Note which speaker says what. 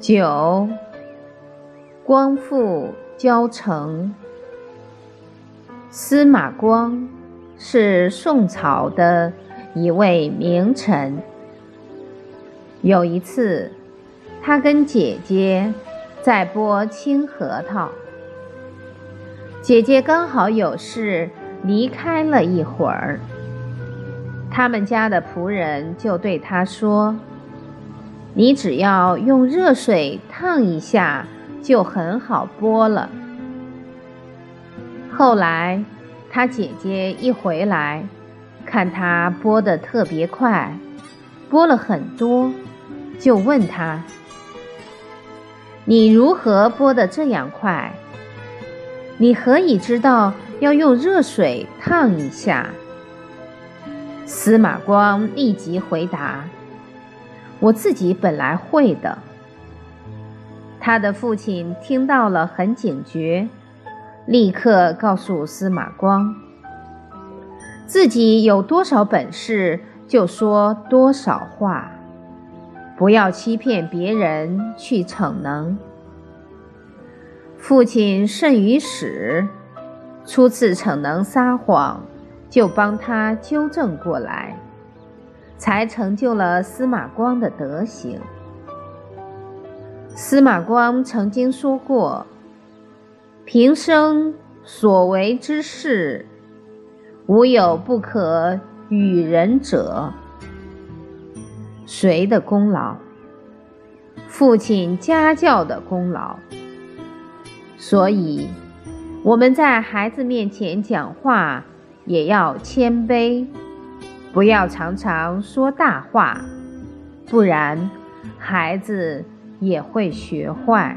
Speaker 1: 九，光复交城。司马光是宋朝的一位名臣。有一次，他跟姐姐在剥青核桃，姐姐刚好有事离开了一会儿，他们家的仆人就对他说。你只要用热水烫一下，就很好剥了。后来，他姐姐一回来，看他剥得特别快，剥了很多，就问他：“你如何剥得这样快？你何以知道要用热水烫一下？”司马光立即回答。我自己本来会的。他的父亲听到了很警觉，立刻告诉司马光：自己有多少本事就说多少话，不要欺骗别人去逞能。父亲甚于始，初次逞能撒谎，就帮他纠正过来。才成就了司马光的德行。司马光曾经说过：“平生所为之事，无有不可与人者。”谁的功劳？父亲家教的功劳。所以，我们在孩子面前讲话也要谦卑。不要常常说大话，不然孩子也会学坏。